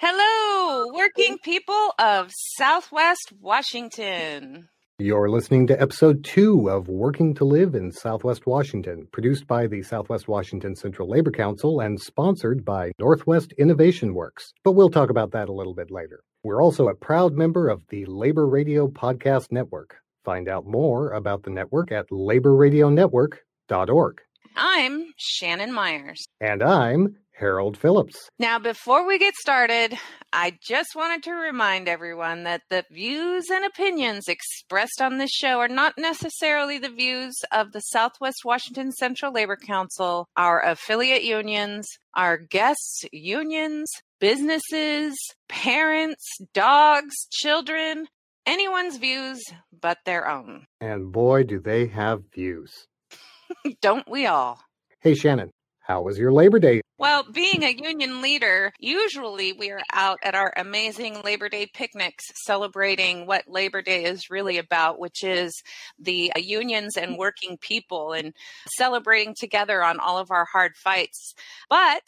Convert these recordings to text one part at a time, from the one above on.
Hello, working people of Southwest Washington. You're listening to episode two of Working to Live in Southwest Washington, produced by the Southwest Washington Central Labor Council and sponsored by Northwest Innovation Works. But we'll talk about that a little bit later. We're also a proud member of the Labor Radio Podcast Network. Find out more about the network at laborradionetwork.org. I'm Shannon Myers. And I'm Harold Phillips. Now, before we get started, I just wanted to remind everyone that the views and opinions expressed on this show are not necessarily the views of the Southwest Washington Central Labor Council, our affiliate unions, our guests' unions, businesses, parents, dogs, children, anyone's views but their own. And boy, do they have views. Don't we all? Hey, Shannon, how was your Labor Day? Well, being a union leader, usually we are out at our amazing Labor Day picnics celebrating what Labor Day is really about, which is the uh, unions and working people and celebrating together on all of our hard fights. But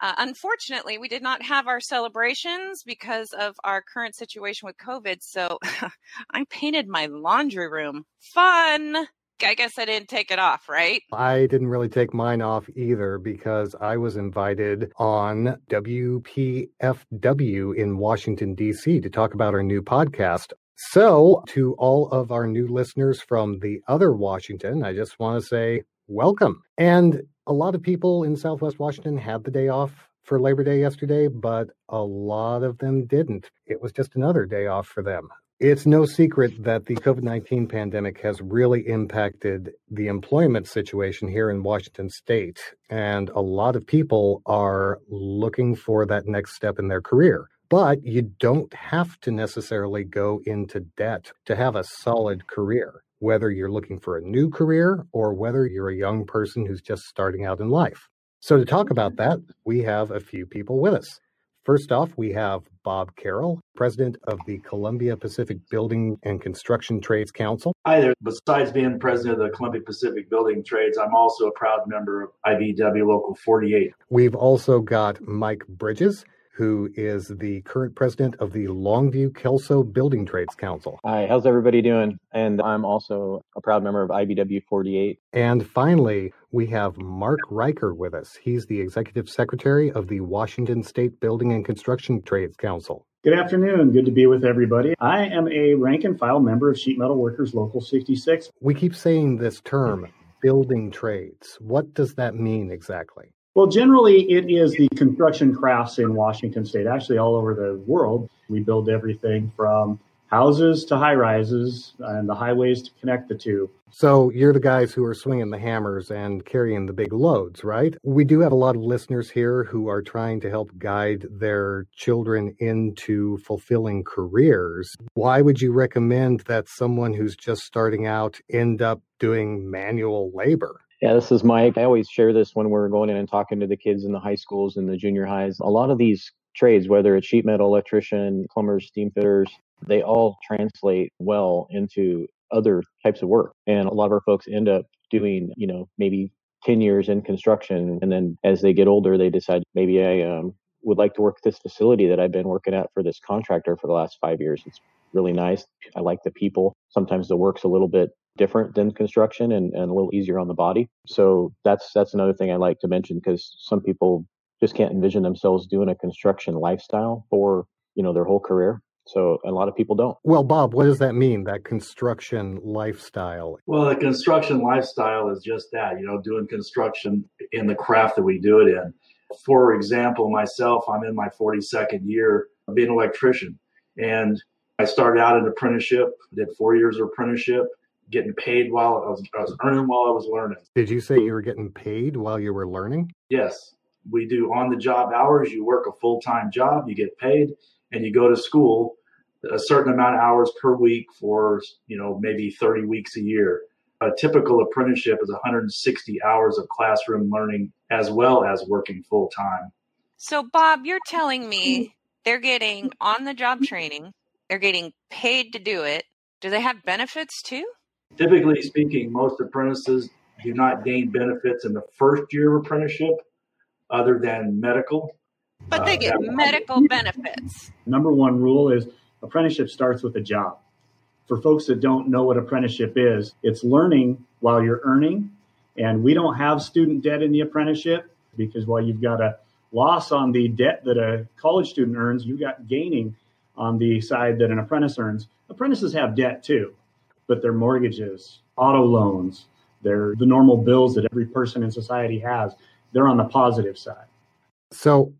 uh, unfortunately, we did not have our celebrations because of our current situation with COVID. So I painted my laundry room. Fun. I guess I didn't take it off, right? I didn't really take mine off either because I was invited on WPFW in Washington, D.C. to talk about our new podcast. So, to all of our new listeners from the other Washington, I just want to say welcome. And a lot of people in Southwest Washington had the day off for Labor Day yesterday, but a lot of them didn't. It was just another day off for them. It's no secret that the COVID 19 pandemic has really impacted the employment situation here in Washington state. And a lot of people are looking for that next step in their career. But you don't have to necessarily go into debt to have a solid career, whether you're looking for a new career or whether you're a young person who's just starting out in life. So, to talk about that, we have a few people with us. First off, we have Bob Carroll, president of the Columbia Pacific Building and Construction Trades Council. Hi there. Besides being president of the Columbia Pacific Building Trades, I'm also a proud member of IBEW Local 48. We've also got Mike Bridges, who is the current president of the Longview Kelso Building Trades Council. Hi, how's everybody doing? And I'm also a proud member of IBEW 48. And finally, we have Mark Riker with us. He's the executive secretary of the Washington State Building and Construction Trades Council. Good afternoon. Good to be with everybody. I am a rank and file member of Sheet Metal Workers Local 66. We keep saying this term, building trades. What does that mean exactly? Well, generally, it is the construction crafts in Washington state, actually, all over the world. We build everything from houses to high rises and the highways to connect the two. So you're the guys who are swinging the hammers and carrying the big loads, right? We do have a lot of listeners here who are trying to help guide their children into fulfilling careers. Why would you recommend that someone who's just starting out end up doing manual labor? Yeah, this is Mike. I always share this when we're going in and talking to the kids in the high schools and the junior highs. A lot of these trades, whether it's sheet metal electrician, plumbers, steam fitters, they all translate well into other types of work. And a lot of our folks end up doing, you know, maybe 10 years in construction. And then as they get older, they decide maybe I um, would like to work this facility that I've been working at for this contractor for the last five years. It's really nice. I like the people. Sometimes the work's a little bit different than construction and, and a little easier on the body. So that's that's another thing I like to mention because some people just can't envision themselves doing a construction lifestyle for you know their whole career. So a lot of people don't. Well, Bob, what does that mean? That construction lifestyle? Well, the construction lifestyle is just that, you know, doing construction in the craft that we do it in. For example, myself, I'm in my 42nd year of being an electrician. And I started out an apprenticeship, did four years of apprenticeship, getting paid while I was, I was earning while I was learning. Did you say you were getting paid while you were learning? Yes. We do on the job hours. You work a full time job, you get paid, and you go to school a certain amount of hours per week for, you know, maybe 30 weeks a year. A typical apprenticeship is 160 hours of classroom learning as well as working full time. So, Bob, you're telling me they're getting on the job training, they're getting paid to do it. Do they have benefits too? Typically speaking, most apprentices do not gain benefits in the first year of apprenticeship other than medical. But they uh, get medical benefits. Number one rule is apprenticeship starts with a job. For folks that don't know what apprenticeship is, it's learning while you're earning. And we don't have student debt in the apprenticeship because while you've got a loss on the debt that a college student earns, you've got gaining on the side that an apprentice earns. Apprentices have debt too, but their mortgages, auto loans, they're the normal bills that every person in society has. They're on the positive side. So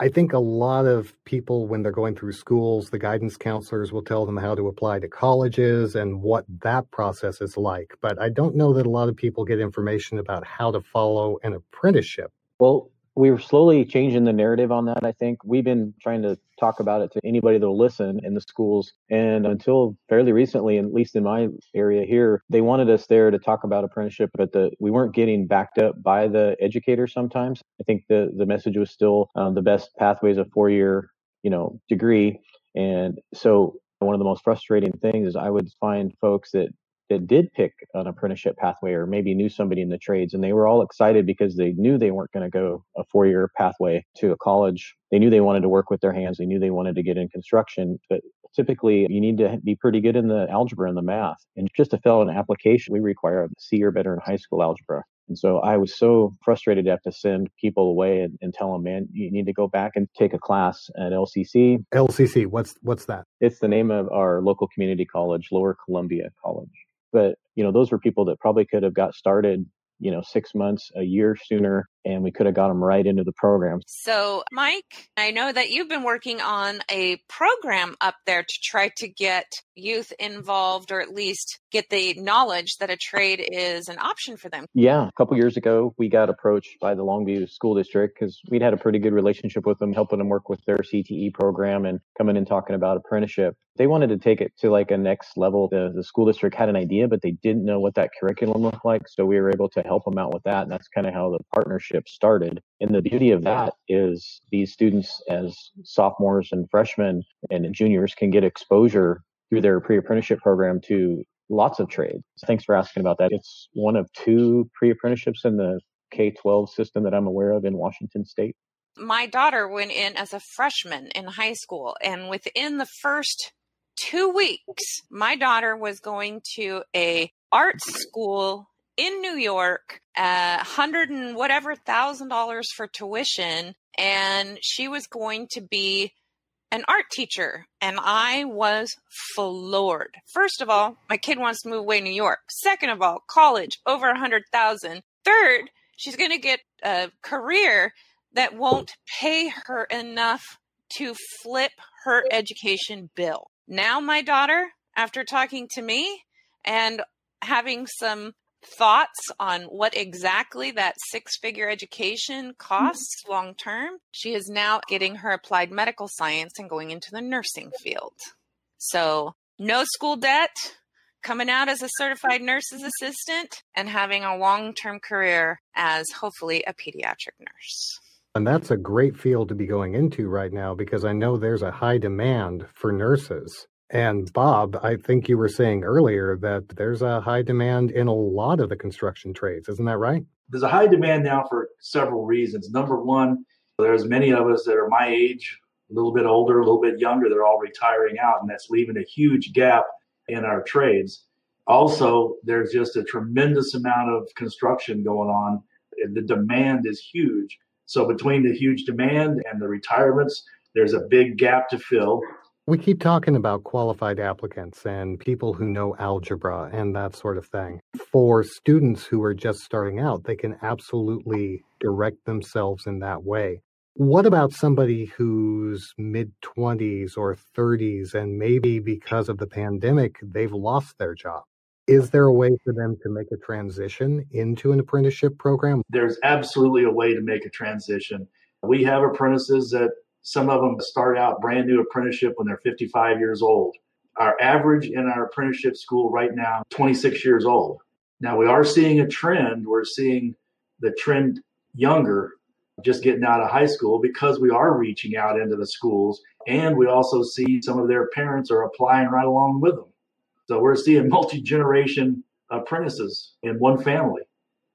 I think a lot of people, when they're going through schools, the guidance counselors will tell them how to apply to colleges and what that process is like. But I don't know that a lot of people get information about how to follow an apprenticeship. Well, we're slowly changing the narrative on that. I think we've been trying to talk about it to anybody that'll listen in the schools. And until fairly recently, at least in my area here, they wanted us there to talk about apprenticeship, but the, we weren't getting backed up by the educators sometimes. I think the, the message was still um, the best pathway is a four year, you know, degree. And so one of the most frustrating things is I would find folks that that did pick an apprenticeship pathway or maybe knew somebody in the trades and they were all excited because they knew they weren't going to go a four year pathway to a college they knew they wanted to work with their hands they knew they wanted to get in construction but typically you need to be pretty good in the algebra and the math and just to fill an application we require a c or better in high school algebra and so I was so frustrated to have to send people away and, and, tell them, man, you need to go back and take a class at LCC. LCC, what's what's that? It's the name of our local community college, Lower Columbia College. But, you know, those were people that probably could have got started, you know, six months, a year sooner, and we could have got them right into the program. So, Mike, I know that you've been working on a program up there to try to get youth involved or at least get the knowledge that a trade is an option for them. Yeah, a couple years ago, we got approached by the Longview School District because we'd had a pretty good relationship with them, helping them work with their CTE program and coming and talking about apprenticeship. They wanted to take it to like a next level. The, the school district had an idea, but they didn't know what that curriculum looked like. So we were able to help them out with that. And that's kind of how the partnership started. And the beauty of that is these students, as sophomores and freshmen and juniors, can get exposure through their pre apprenticeship program to lots of trades. Thanks for asking about that. It's one of two pre apprenticeships in the K 12 system that I'm aware of in Washington state. My daughter went in as a freshman in high school, and within the first two weeks, my daughter was going to a art school in New York, a hundred and whatever thousand dollars for tuition, and she was going to be an art teacher. And I was floored. First of all, my kid wants to move away to New York. Second of all, college over a hundred thousand. Third, she's going to get a career that won't pay her enough to flip her education bill. Now, my daughter, after talking to me and having some thoughts on what exactly that six figure education costs mm-hmm. long term, she is now getting her applied medical science and going into the nursing field. So, no school debt, coming out as a certified nurse's assistant, and having a long term career as hopefully a pediatric nurse. And that's a great field to be going into right now because I know there's a high demand for nurses. And Bob, I think you were saying earlier that there's a high demand in a lot of the construction trades. Isn't that right? There's a high demand now for several reasons. Number one, there's many of us that are my age, a little bit older, a little bit younger, they're all retiring out, and that's leaving a huge gap in our trades. Also, there's just a tremendous amount of construction going on. The demand is huge. So between the huge demand and the retirements, there's a big gap to fill. We keep talking about qualified applicants and people who know algebra and that sort of thing. For students who are just starting out, they can absolutely direct themselves in that way. What about somebody who's mid 20s or 30s and maybe because of the pandemic, they've lost their job? Is there a way for them to make a transition into an apprenticeship program? There's absolutely a way to make a transition. We have apprentices that some of them start out brand new apprenticeship when they're 55 years old. Our average in our apprenticeship school right now, 26 years old. Now we are seeing a trend. We're seeing the trend younger, just getting out of high school because we are reaching out into the schools. And we also see some of their parents are applying right along with them. So we're seeing multi generation apprentices in one family.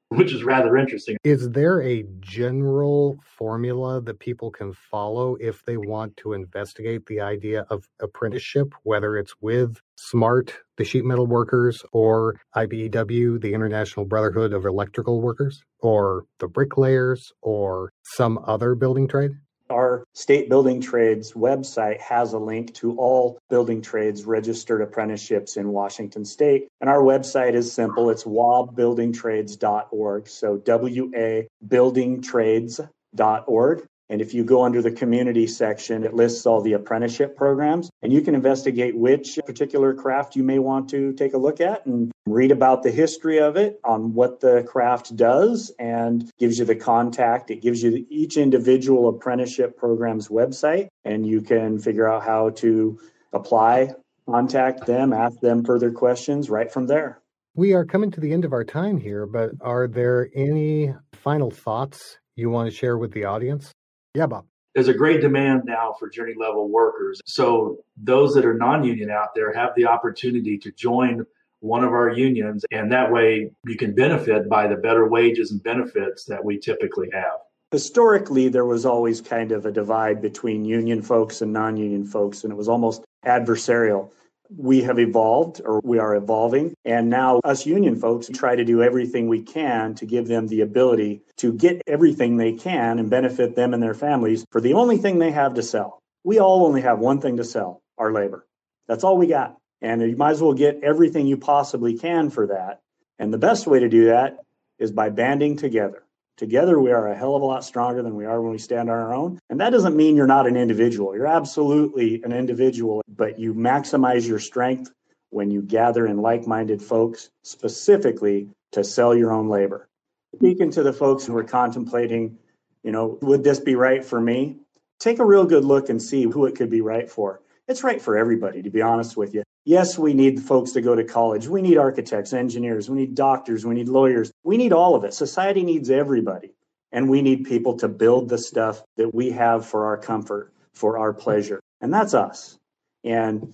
Which is rather interesting. Is there a general formula that people can follow if they want to investigate the idea of apprenticeship, whether it's with SMART, the sheet metal workers, or IBEW, the International Brotherhood of Electrical Workers, or the bricklayers, or some other building trade? Our state building trades website has a link to all building trades registered apprenticeships in Washington state. And our website is simple it's wabuildingtrades.org. So W A buildingtrades.org. And if you go under the community section, it lists all the apprenticeship programs, and you can investigate which particular craft you may want to take a look at and read about the history of it, on what the craft does, and gives you the contact. It gives you each individual apprenticeship program's website, and you can figure out how to apply, contact them, ask them further questions right from there. We are coming to the end of our time here, but are there any final thoughts you want to share with the audience? Yeah, Bob. There's a great demand now for journey level workers. So those that are non-union out there have the opportunity to join one of our unions and that way you can benefit by the better wages and benefits that we typically have. Historically, there was always kind of a divide between union folks and non union folks, and it was almost adversarial we have evolved or we are evolving. And now, us union folks try to do everything we can to give them the ability to get everything they can and benefit them and their families for the only thing they have to sell. We all only have one thing to sell our labor. That's all we got. And you might as well get everything you possibly can for that. And the best way to do that is by banding together. Together, we are a hell of a lot stronger than we are when we stand on our own. And that doesn't mean you're not an individual. You're absolutely an individual, but you maximize your strength when you gather in like minded folks, specifically to sell your own labor. Speaking to the folks who are contemplating, you know, would this be right for me? Take a real good look and see who it could be right for. It's right for everybody, to be honest with you. Yes, we need folks to go to college. We need architects, engineers, we need doctors, we need lawyers. We need all of it. Society needs everybody. And we need people to build the stuff that we have for our comfort, for our pleasure. And that's us. And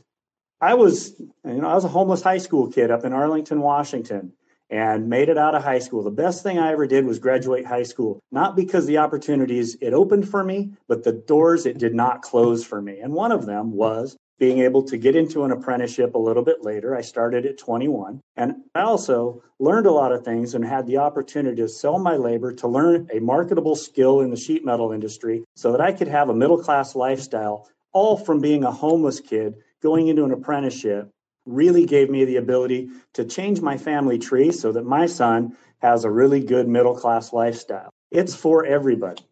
I was, you know, I was a homeless high school kid up in Arlington, Washington, and made it out of high school. The best thing I ever did was graduate high school, not because the opportunities it opened for me, but the doors it did not close for me. And one of them was being able to get into an apprenticeship a little bit later. I started at 21. And I also learned a lot of things and had the opportunity to sell my labor to learn a marketable skill in the sheet metal industry so that I could have a middle class lifestyle, all from being a homeless kid going into an apprenticeship. Really gave me the ability to change my family tree so that my son has a really good middle class lifestyle. It's for everybody.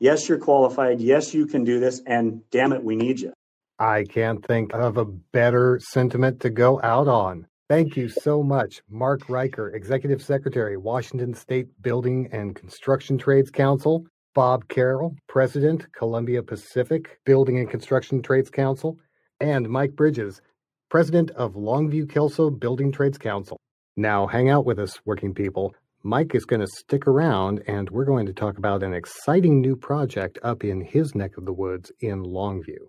Yes, you're qualified. Yes, you can do this. And damn it, we need you. I can't think of a better sentiment to go out on. Thank you so much, Mark Riker, Executive Secretary, Washington State Building and Construction Trades Council, Bob Carroll, President, Columbia Pacific Building and Construction Trades Council, and Mike Bridges, President of Longview Kelso Building Trades Council. Now, hang out with us, working people. Mike is going to stick around and we're going to talk about an exciting new project up in his neck of the woods in Longview.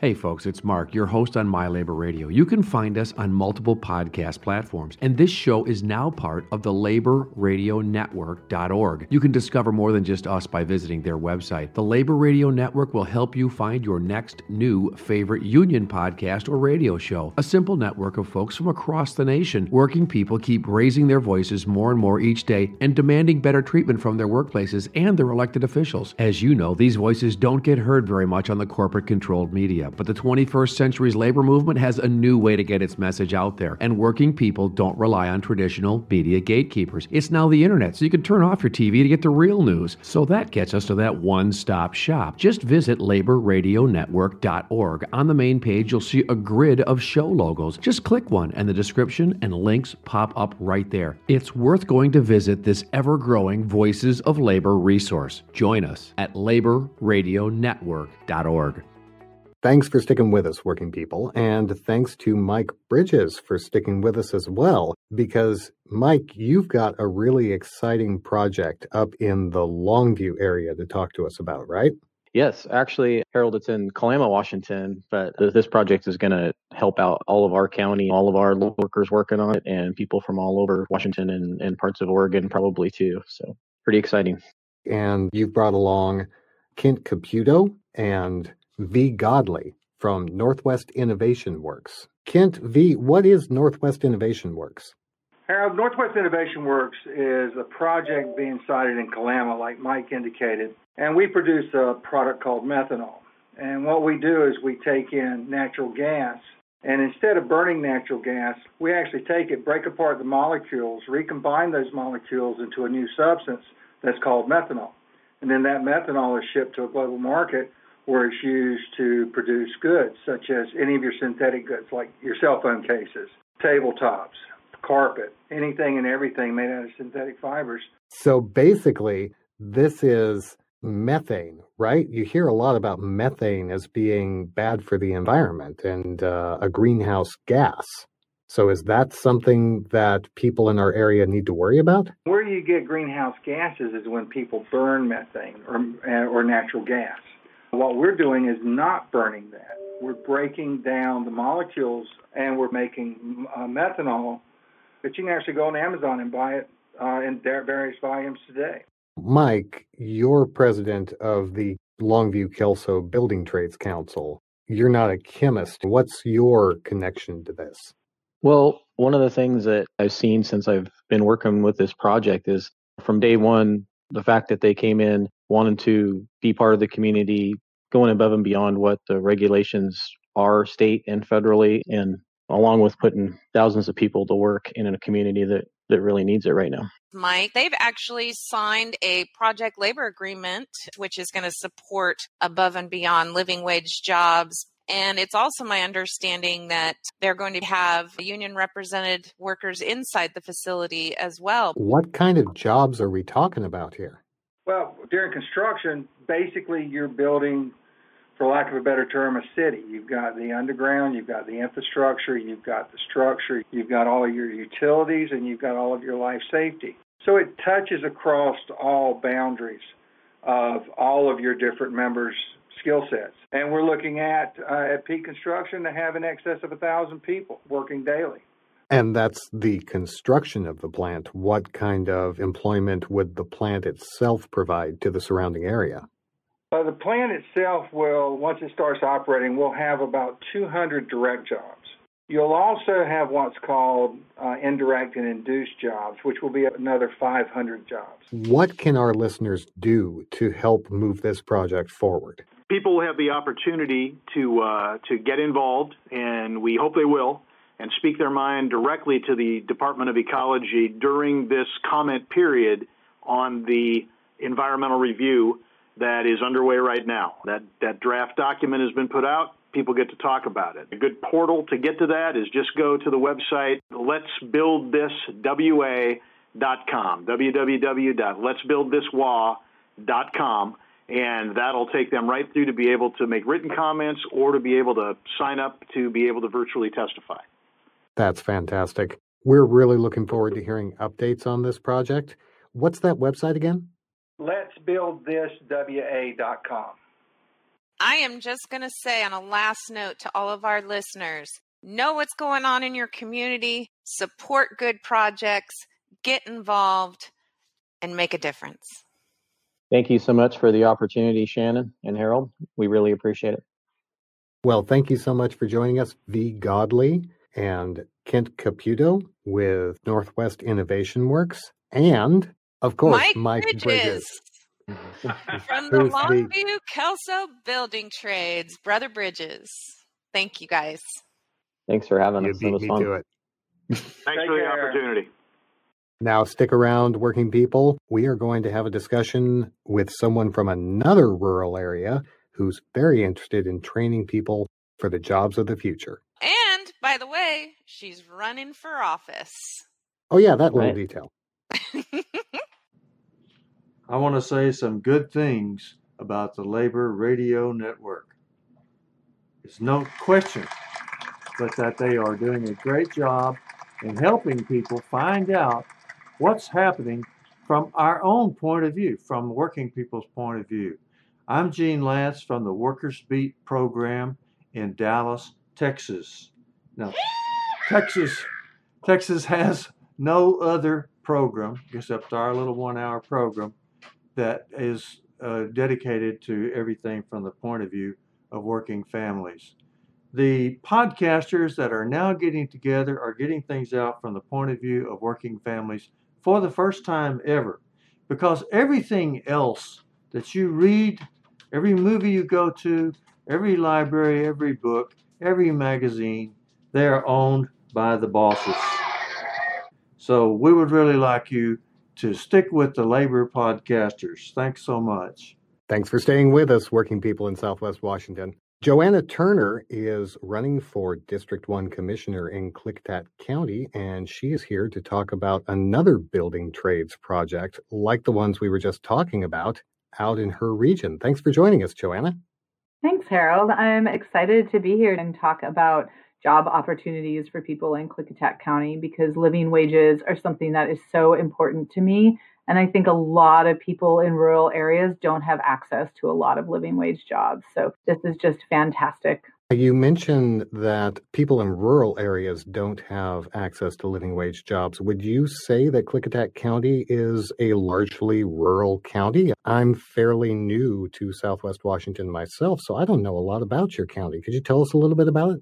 Hey folks, it's Mark, your host on My Labor Radio. You can find us on multiple podcast platforms, and this show is now part of the laborradionetwork.org. You can discover more than just us by visiting their website. The Labor Radio Network will help you find your next new favorite union podcast or radio show. A simple network of folks from across the nation. Working people keep raising their voices more and more each day and demanding better treatment from their workplaces and their elected officials. As you know, these voices don't get heard very much on the corporate controlled media but the 21st century's labor movement has a new way to get its message out there, and working people don't rely on traditional media gatekeepers. It's now the internet, so you can turn off your TV to get the real news. So that gets us to that one stop shop. Just visit laborradionetwork.org. On the main page, you'll see a grid of show logos. Just click one, and the description and links pop up right there. It's worth going to visit this ever growing Voices of Labor resource. Join us at laborradionetwork.org. Thanks for sticking with us, working people. And thanks to Mike Bridges for sticking with us as well, because Mike, you've got a really exciting project up in the Longview area to talk to us about, right? Yes, actually, Harold, it's in Kalama, Washington, but this project is going to help out all of our county, all of our workers working on it, and people from all over Washington and, and parts of Oregon probably too. So pretty exciting. And you've brought along Kent Caputo and V. Godley from Northwest Innovation Works. Kent V, what is Northwest Innovation Works? Harold, Northwest Innovation Works is a project being sited in Kalama, like Mike indicated, and we produce a product called methanol. And what we do is we take in natural gas, and instead of burning natural gas, we actually take it, break apart the molecules, recombine those molecules into a new substance that's called methanol. And then that methanol is shipped to a global market where it's used to produce goods, such as any of your synthetic goods, like your cell phone cases, tabletops, carpet, anything and everything made out of synthetic fibers. So basically, this is methane, right? You hear a lot about methane as being bad for the environment and uh, a greenhouse gas. So is that something that people in our area need to worry about? Where you get greenhouse gases is when people burn methane or, or natural gas. What we're doing is not burning that. We're breaking down the molecules and we're making uh, methanol but you can actually go on Amazon and buy it uh, in various volumes today. Mike, you're president of the Longview Kelso Building Trades Council. You're not a chemist. What's your connection to this? Well, one of the things that I've seen since I've been working with this project is from day one, the fact that they came in wanting to be part of the community, going above and beyond what the regulations are state and federally, and along with putting thousands of people to work in a community that, that really needs it right now. Mike, they've actually signed a project labor agreement, which is going to support above and beyond living wage jobs. And it's also my understanding that they're going to have union represented workers inside the facility as well. What kind of jobs are we talking about here? Well, during construction, basically you're building for lack of a better term, a city. You've got the underground, you've got the infrastructure, you've got the structure, you've got all of your utilities, and you've got all of your life safety. So it touches across all boundaries of all of your different members' skill sets. And we're looking at uh, at peak construction to have in excess of a thousand people working daily. And that's the construction of the plant. What kind of employment would the plant itself provide to the surrounding area? Uh, the plant itself will, once it starts operating, will have about 200 direct jobs. You'll also have what's called uh, indirect and induced jobs, which will be another 500 jobs. What can our listeners do to help move this project forward? People will have the opportunity to uh, to get involved, and we hope they will, and speak their mind directly to the Department of Ecology during this comment period on the environmental review that is underway right now. That that draft document has been put out. People get to talk about it. A good portal to get to that is just go to the website letsbuildthiswa.com, www.letsbuildthiswa.com, and that'll take them right through to be able to make written comments or to be able to sign up to be able to virtually testify. That's fantastic. We're really looking forward to hearing updates on this project. What's that website again? Let's build this WA.com. I am just going to say on a last note to all of our listeners know what's going on in your community, support good projects, get involved, and make a difference. Thank you so much for the opportunity, Shannon and Harold. We really appreciate it. Well, thank you so much for joining us, V. Godley and Kent Caputo with Northwest Innovation Works and of course, Mike, Mike Bridges. Bridges. From the Longview Kelso Building Trades, Brother Bridges. Thank you guys. Thanks for having you us. Beat it me fun. to it. Thanks for the opportunity. Now, stick around, working people. We are going to have a discussion with someone from another rural area who's very interested in training people for the jobs of the future. And by the way, she's running for office. Oh, yeah, that little right. detail. I want to say some good things about the Labor Radio Network. It's no question but that they are doing a great job in helping people find out what's happening from our own point of view, from working people's point of view. I'm Gene Lantz from the Workers Beat program in Dallas, Texas. Now, Texas, Texas has no other program except our little one-hour program that is uh, dedicated to everything from the point of view of working families. The podcasters that are now getting together are getting things out from the point of view of working families for the first time ever. Because everything else that you read, every movie you go to, every library, every book, every magazine, they are owned by the bosses. So we would really like you to stick with the labor podcasters. Thanks so much. Thanks for staying with us, working people in Southwest Washington. Joanna Turner is running for District 1 Commissioner in Klickitat County, and she is here to talk about another building trades project like the ones we were just talking about out in her region. Thanks for joining us, Joanna. Thanks, Harold. I'm excited to be here and talk about job opportunities for people in Klickitat County because living wages are something that is so important to me and I think a lot of people in rural areas don't have access to a lot of living wage jobs. So this is just fantastic. You mentioned that people in rural areas don't have access to living wage jobs. Would you say that Klickitat County is a largely rural county? I'm fairly new to Southwest Washington myself, so I don't know a lot about your county. Could you tell us a little bit about it?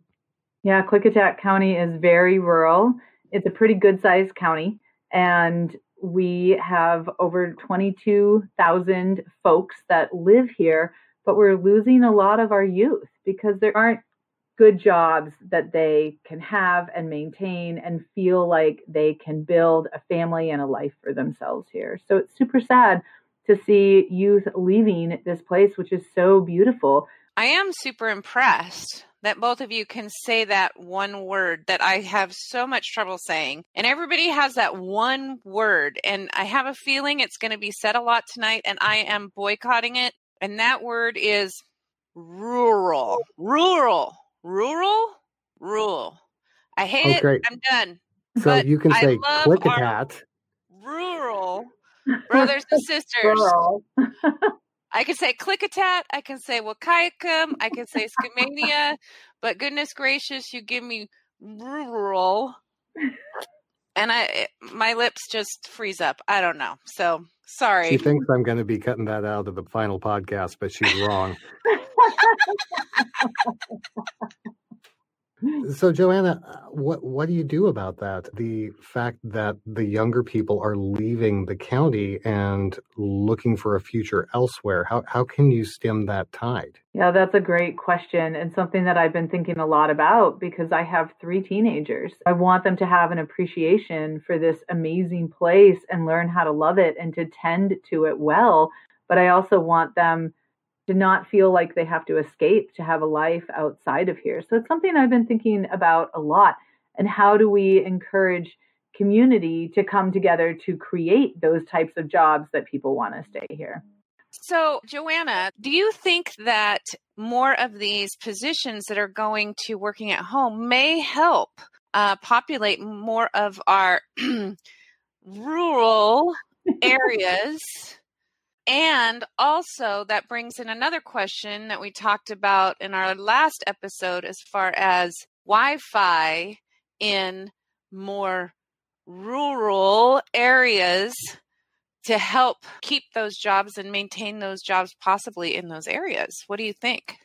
Yeah, Klickitat County is very rural. It's a pretty good sized county. And we have over 22,000 folks that live here, but we're losing a lot of our youth because there aren't good jobs that they can have and maintain and feel like they can build a family and a life for themselves here. So it's super sad to see youth leaving this place, which is so beautiful. I am super impressed that both of you can say that one word that I have so much trouble saying. And everybody has that one word. And I have a feeling it's going to be said a lot tonight, and I am boycotting it. And that word is rural. Rural. Rural. Rural. I hate oh, it. I'm done. So but you can say click a cat. Rural brothers and sisters. I can say Klickitat, I can say Wahkiakum, I can say Skamania, but goodness gracious, you give me rural, and I my lips just freeze up. I don't know. So sorry. She thinks I'm going to be cutting that out of the final podcast, but she's wrong. So, Joanna, uh, what what do you do about that? The fact that the younger people are leaving the county and looking for a future elsewhere. How how can you stem that tide? Yeah, that's a great question and something that I've been thinking a lot about because I have three teenagers. I want them to have an appreciation for this amazing place and learn how to love it and to tend to it well. But I also want them to not feel like they have to escape to have a life outside of here. So it's something I've been thinking about a lot. And how do we encourage community to come together to create those types of jobs that people want to stay here? So, Joanna, do you think that more of these positions that are going to working at home may help uh, populate more of our rural areas and also, that brings in another question that we talked about in our last episode as far as Wi Fi in more rural areas to help keep those jobs and maintain those jobs possibly in those areas. What do you think?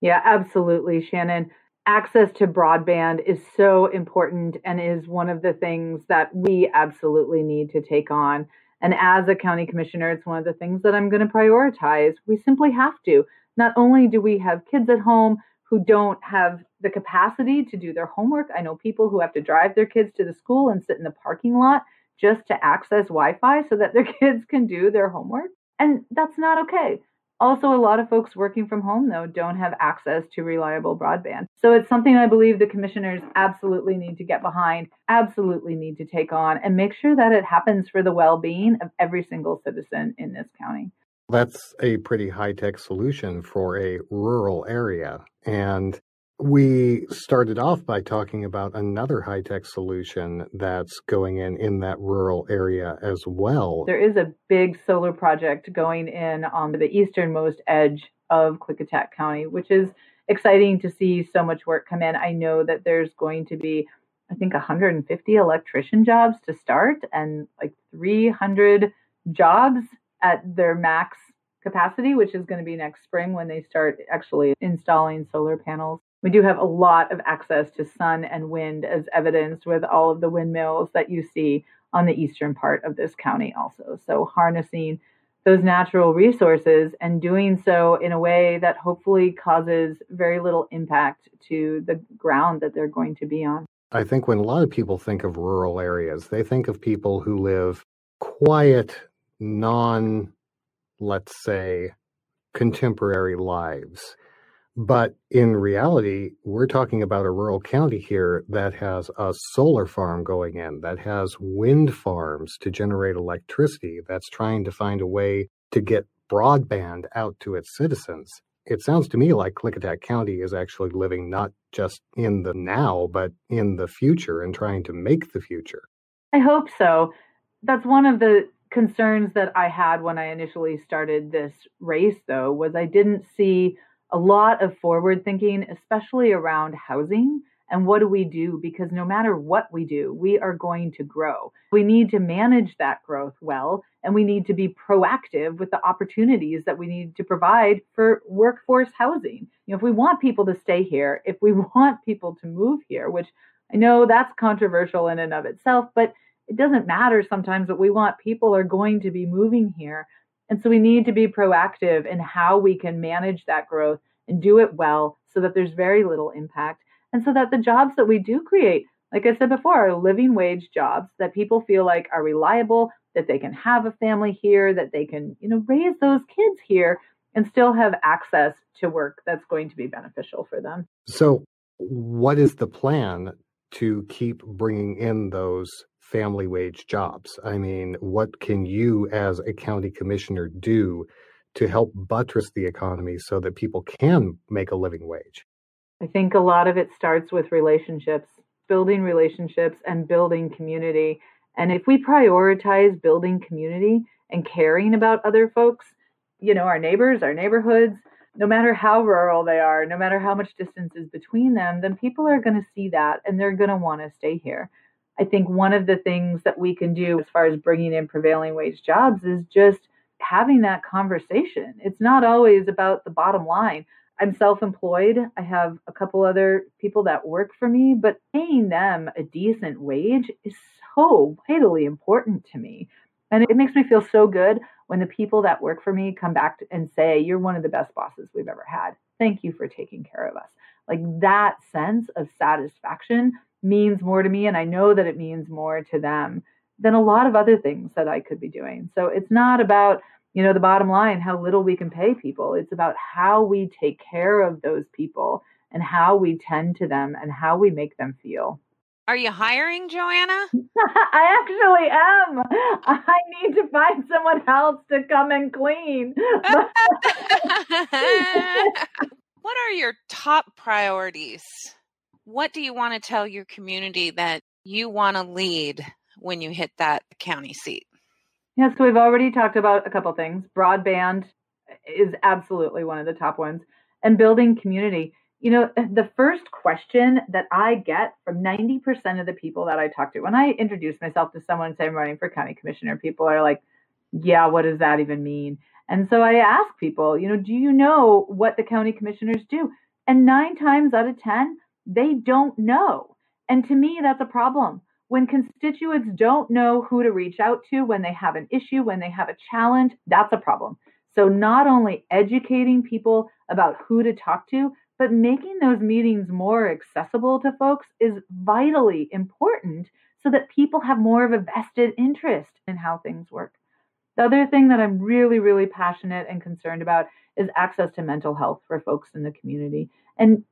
Yeah, absolutely, Shannon. Access to broadband is so important and is one of the things that we absolutely need to take on. And as a county commissioner, it's one of the things that I'm going to prioritize. We simply have to. Not only do we have kids at home who don't have the capacity to do their homework, I know people who have to drive their kids to the school and sit in the parking lot just to access Wi Fi so that their kids can do their homework. And that's not okay. Also, a lot of folks working from home, though, don't have access to reliable broadband. So it's something I believe the commissioners absolutely need to get behind, absolutely need to take on, and make sure that it happens for the well being of every single citizen in this county. That's a pretty high tech solution for a rural area. And We started off by talking about another high tech solution that's going in in that rural area as well. There is a big solar project going in on the easternmost edge of Klickitat County, which is exciting to see so much work come in. I know that there's going to be, I think, 150 electrician jobs to start and like 300 jobs at their max capacity, which is going to be next spring when they start actually installing solar panels. We do have a lot of access to sun and wind, as evidenced with all of the windmills that you see on the eastern part of this county, also. So, harnessing those natural resources and doing so in a way that hopefully causes very little impact to the ground that they're going to be on. I think when a lot of people think of rural areas, they think of people who live quiet, non, let's say, contemporary lives. But in reality, we're talking about a rural county here that has a solar farm going in, that has wind farms to generate electricity, that's trying to find a way to get broadband out to its citizens. It sounds to me like Klickitat County is actually living not just in the now, but in the future and trying to make the future. I hope so. That's one of the concerns that I had when I initially started this race, though, was I didn't see a lot of forward thinking, especially around housing and what do we do? Because no matter what we do, we are going to grow. We need to manage that growth well, and we need to be proactive with the opportunities that we need to provide for workforce housing. You know, if we want people to stay here, if we want people to move here, which I know that's controversial in and of itself, but it doesn't matter sometimes what we want. People are going to be moving here. And so we need to be proactive in how we can manage that growth and do it well so that there's very little impact. And so that the jobs that we do create, like I said before, are living wage jobs that people feel like are reliable, that they can have a family here, that they can, you know, raise those kids here and still have access to work that's going to be beneficial for them. So, what is the plan to keep bringing in those family wage jobs? I mean, what can you as a county commissioner do to help buttress the economy so that people can make a living wage? I think a lot of it starts with relationships, building relationships and building community. And if we prioritize building community and caring about other folks, you know, our neighbors, our neighborhoods, no matter how rural they are, no matter how much distance is between them, then people are going to see that and they're going to want to stay here. I think one of the things that we can do as far as bringing in prevailing wage jobs is just having that conversation. It's not always about the bottom line. I'm self employed. I have a couple other people that work for me, but paying them a decent wage is so vitally important to me. And it makes me feel so good when the people that work for me come back and say, You're one of the best bosses we've ever had. Thank you for taking care of us. Like that sense of satisfaction means more to me. And I know that it means more to them than a lot of other things that I could be doing. So it's not about, you know, the bottom line, how little we can pay people. It's about how we take care of those people and how we tend to them and how we make them feel. Are you hiring, Joanna? I actually am. I need to find someone else to come and clean. what are your top priorities? What do you want to tell your community that you want to lead when you hit that county seat? Yes, so we've already talked about a couple things. Broadband eh, is absolutely one of the top ones, and building community. You know, eh, the first question that I get from 90% of the people that I talk to when I introduce myself to someone say I'm running for county commissioner, people are like, yeah, what does that even mean? And so I ask people, you know, do you know what the county commissioners do? And nine times out of 10, they don't know. And to me, that's a problem when constituents don't know who to reach out to when they have an issue, when they have a challenge, that's a problem. So, not only educating people about who to talk to, but making those meetings more accessible to folks is vitally important so that people have more of a vested interest in how things work. The other thing that I'm really, really passionate and concerned about is access to mental health for folks in the community. And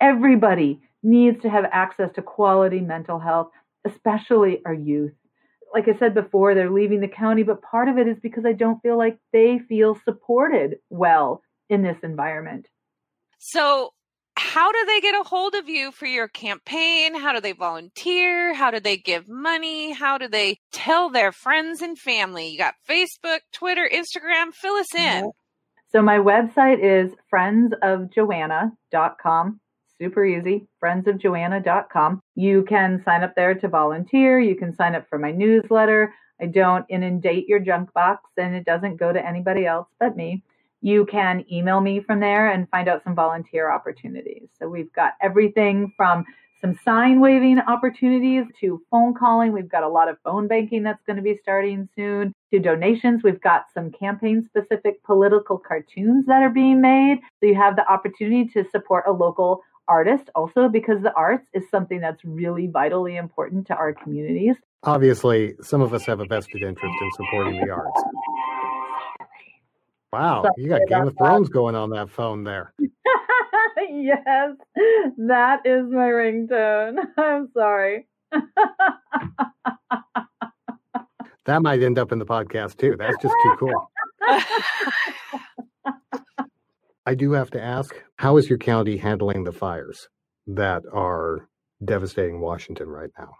everybody needs to have access to quality mental health especially our youth. Like I said before, they're leaving the county, but part of it is because I don't feel like they feel supported well in this environment. So, how do they get a hold of you for your campaign? How do they volunteer? How do they give money? How do they tell their friends and family? You got Facebook, Twitter, Instagram. Fill us in. So my website is friendsofjoanna.com. Super easy, friendsofjoanna.com. You can sign up there to volunteer. You can sign up for my newsletter. I don't inundate your junk box and it doesn't go to anybody else but me you can email me from there and find out some volunteer opportunities. So we've got everything from some sign waving opportunities to phone calling. We've got a lot of phone banking that's going to be starting soon to donations. We've got some campaign specific political cartoons that are being made. So you have the opportunity to support a local artist also because the arts is something that's really vitally important to our communities. Obviously, some of us have a vested interest in supporting the arts. Wow, Sorry you got Game of Thrones that. going on that phone there. yes, that is my ringtone. I'm sorry. that might end up in the podcast too. That's just too cool. I do have to ask how is your county handling the fires that are devastating Washington right now?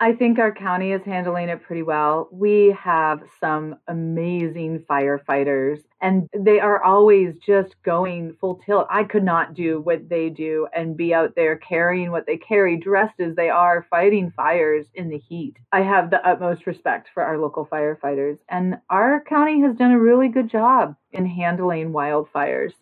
I think our county is handling it pretty well. We have some amazing firefighters, and they are always just going full tilt. I could not do what they do and be out there carrying what they carry, dressed as they are, fighting fires in the heat. I have the utmost respect for our local firefighters, and our county has done a really good job in handling wildfires.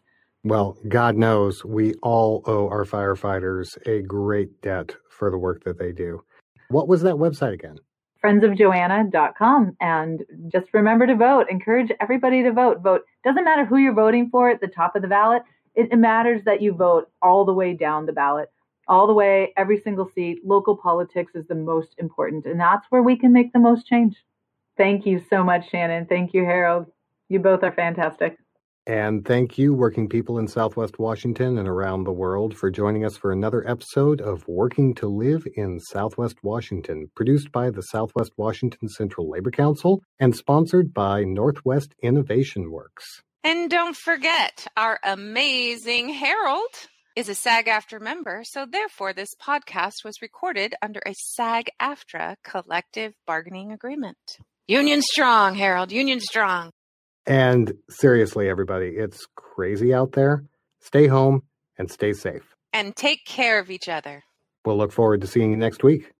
Well, God knows we all owe our firefighters a great debt for the work that they do. What was that website again? friendsofjoanna.com and just remember to vote. Encourage everybody to vote. Vote. Doesn't matter who you're voting for at the top of the ballot it, matters that you vote all the way down the ballot all the way every single seat. Local politics is the most important and that's where we can make the most change. Thank you so much shannon. Thank you harold. You both are fantastic and thank you, working people in Southwest Washington and around the world, for joining us for another episode of Working to Live in Southwest Washington, produced by the Southwest Washington Central Labor Council and sponsored by Northwest Innovation Works. And don't forget, our amazing Harold is a SAG AFTRA member, so therefore this podcast was recorded under a SAG AFTRA collective bargaining agreement. Union strong, Harold, union strong. And seriously, everybody, it's crazy out there. Stay home and stay safe. And take care of each other. We'll look forward to seeing you next week.